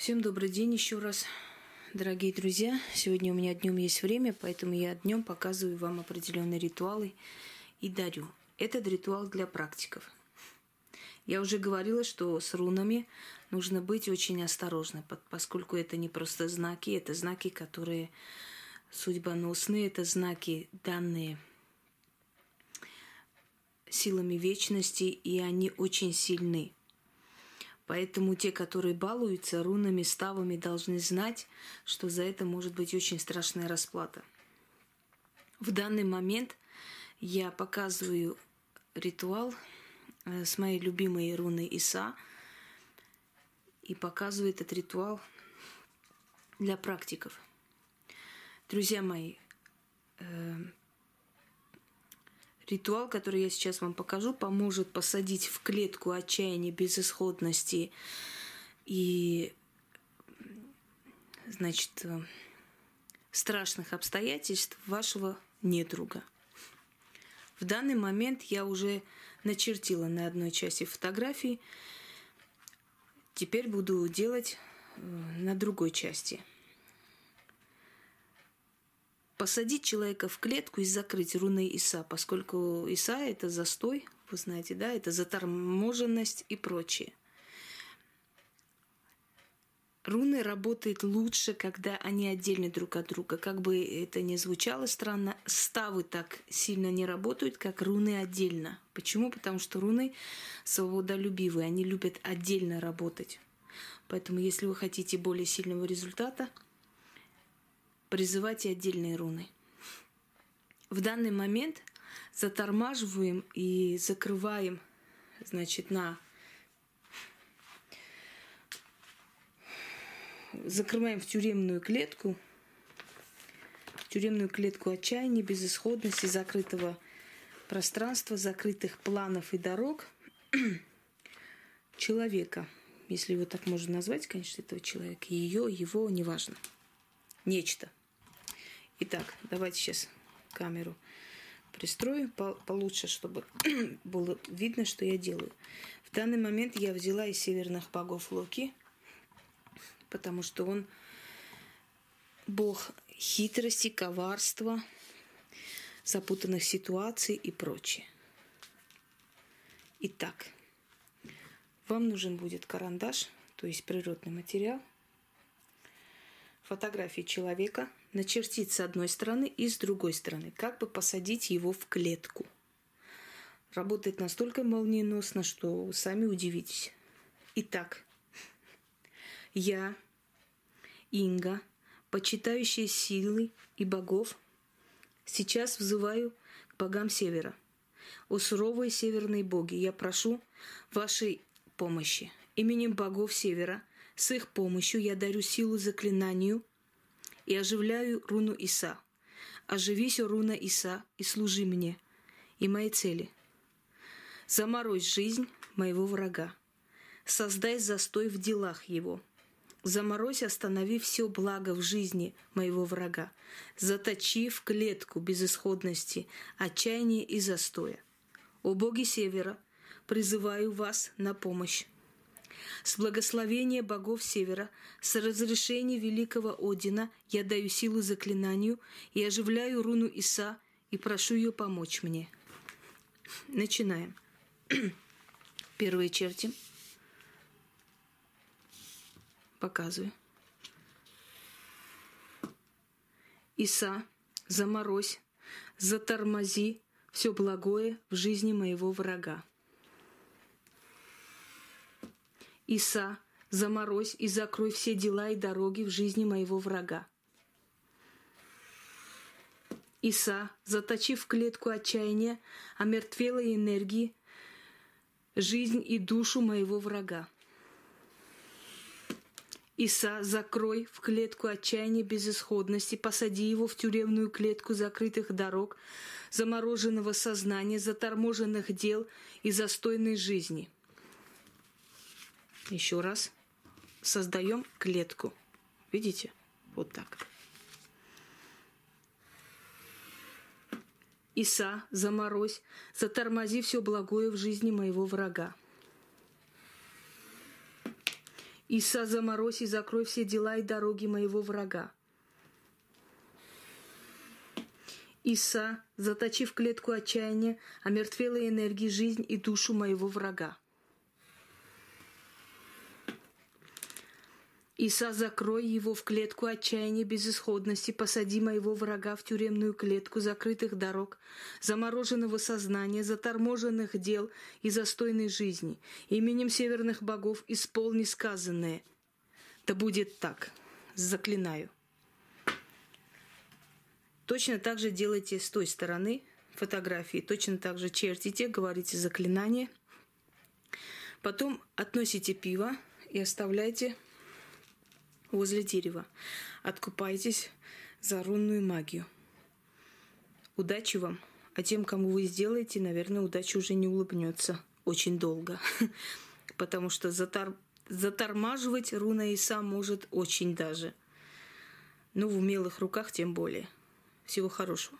Всем добрый день еще раз, дорогие друзья. Сегодня у меня днем есть время, поэтому я днем показываю вам определенные ритуалы и дарю. Этот ритуал для практиков. Я уже говорила, что с рунами нужно быть очень осторожно, поскольку это не просто знаки, это знаки, которые судьбоносные, это знаки данные силами вечности, и они очень сильны. Поэтому те, которые балуются рунами, ставами, должны знать, что за это может быть очень страшная расплата. В данный момент я показываю ритуал э, с моей любимой руной Иса и показываю этот ритуал для практиков. Друзья мои, э, Ритуал, который я сейчас вам покажу, поможет посадить в клетку отчаяния, безысходности и, значит, э, страшных обстоятельств вашего недруга. В данный момент я уже начертила на одной части фотографии. Теперь буду делать э, на другой части – посадить человека в клетку и закрыть руной Иса, поскольку Иса – это застой, вы знаете, да, это заторможенность и прочее. Руны работают лучше, когда они отдельны друг от друга. Как бы это ни звучало странно, ставы так сильно не работают, как руны отдельно. Почему? Потому что руны свободолюбивые, они любят отдельно работать. Поэтому, если вы хотите более сильного результата – призывайте отдельные руны. В данный момент затормаживаем и закрываем, значит, на закрываем в тюремную клетку, в тюремную клетку отчаяния, безысходности, закрытого пространства, закрытых планов и дорог человека, если его так можно назвать, конечно, этого человека, ее, его, неважно, нечто – Итак, давайте сейчас камеру пристрою получше, чтобы было видно, что я делаю. В данный момент я взяла из северных богов Локи, потому что он бог хитрости, коварства, запутанных ситуаций и прочее. Итак, вам нужен будет карандаш, то есть природный материал, фотографии человека, начертить с одной стороны и с другой стороны, как бы посадить его в клетку. Работает настолько молниеносно, что сами удивитесь. Итак, я, Инга, почитающая силы и богов, сейчас взываю к богам Севера. О суровые северные боги, я прошу вашей помощи. Именем богов Севера – с их помощью я дарю силу заклинанию и оживляю руну Иса. Оживись, руна Иса, и служи мне и моей цели. Заморозь жизнь моего врага. Создай застой в делах его. Заморозь, останови все благо в жизни моего врага. Заточи в клетку безысходности, отчаяния и застоя. О боги Севера, призываю вас на помощь с благословения богов Севера, с разрешения великого Одина я даю силу заклинанию и оживляю руну Иса и прошу ее помочь мне. Начинаем. Первые черти. Показываю. Иса, заморозь, затормози все благое в жизни моего врага. Иса, заморозь и закрой все дела и дороги в жизни моего врага. Иса, заточив клетку отчаяния, омертвелой энергии, жизнь и душу моего врага. Иса, закрой в клетку отчаяния безысходности, посади его в тюремную клетку закрытых дорог, замороженного сознания, заторможенных дел и застойной жизни – еще раз создаем клетку. Видите? Вот так. Иса, заморозь, затормози все благое в жизни моего врага. Иса, заморозь и закрой все дела и дороги моего врага. Иса, заточи в клетку отчаяния, омертвелой энергии жизнь и душу моего врага. Иса, закрой его в клетку отчаяния безысходности, посади моего врага в тюремную клетку закрытых дорог, замороженного сознания, заторможенных дел и застойной жизни. Именем северных богов исполни сказанное. Да будет так. Заклинаю. Точно так же делайте с той стороны фотографии, точно так же чертите, говорите заклинание. Потом относите пиво и оставляйте возле дерева. Откупайтесь за рунную магию. Удачи вам. А тем, кому вы сделаете, наверное, удача уже не улыбнется очень долго. Потому что затор... затормаживать руна Иса может очень даже. Ну, в умелых руках тем более. Всего хорошего.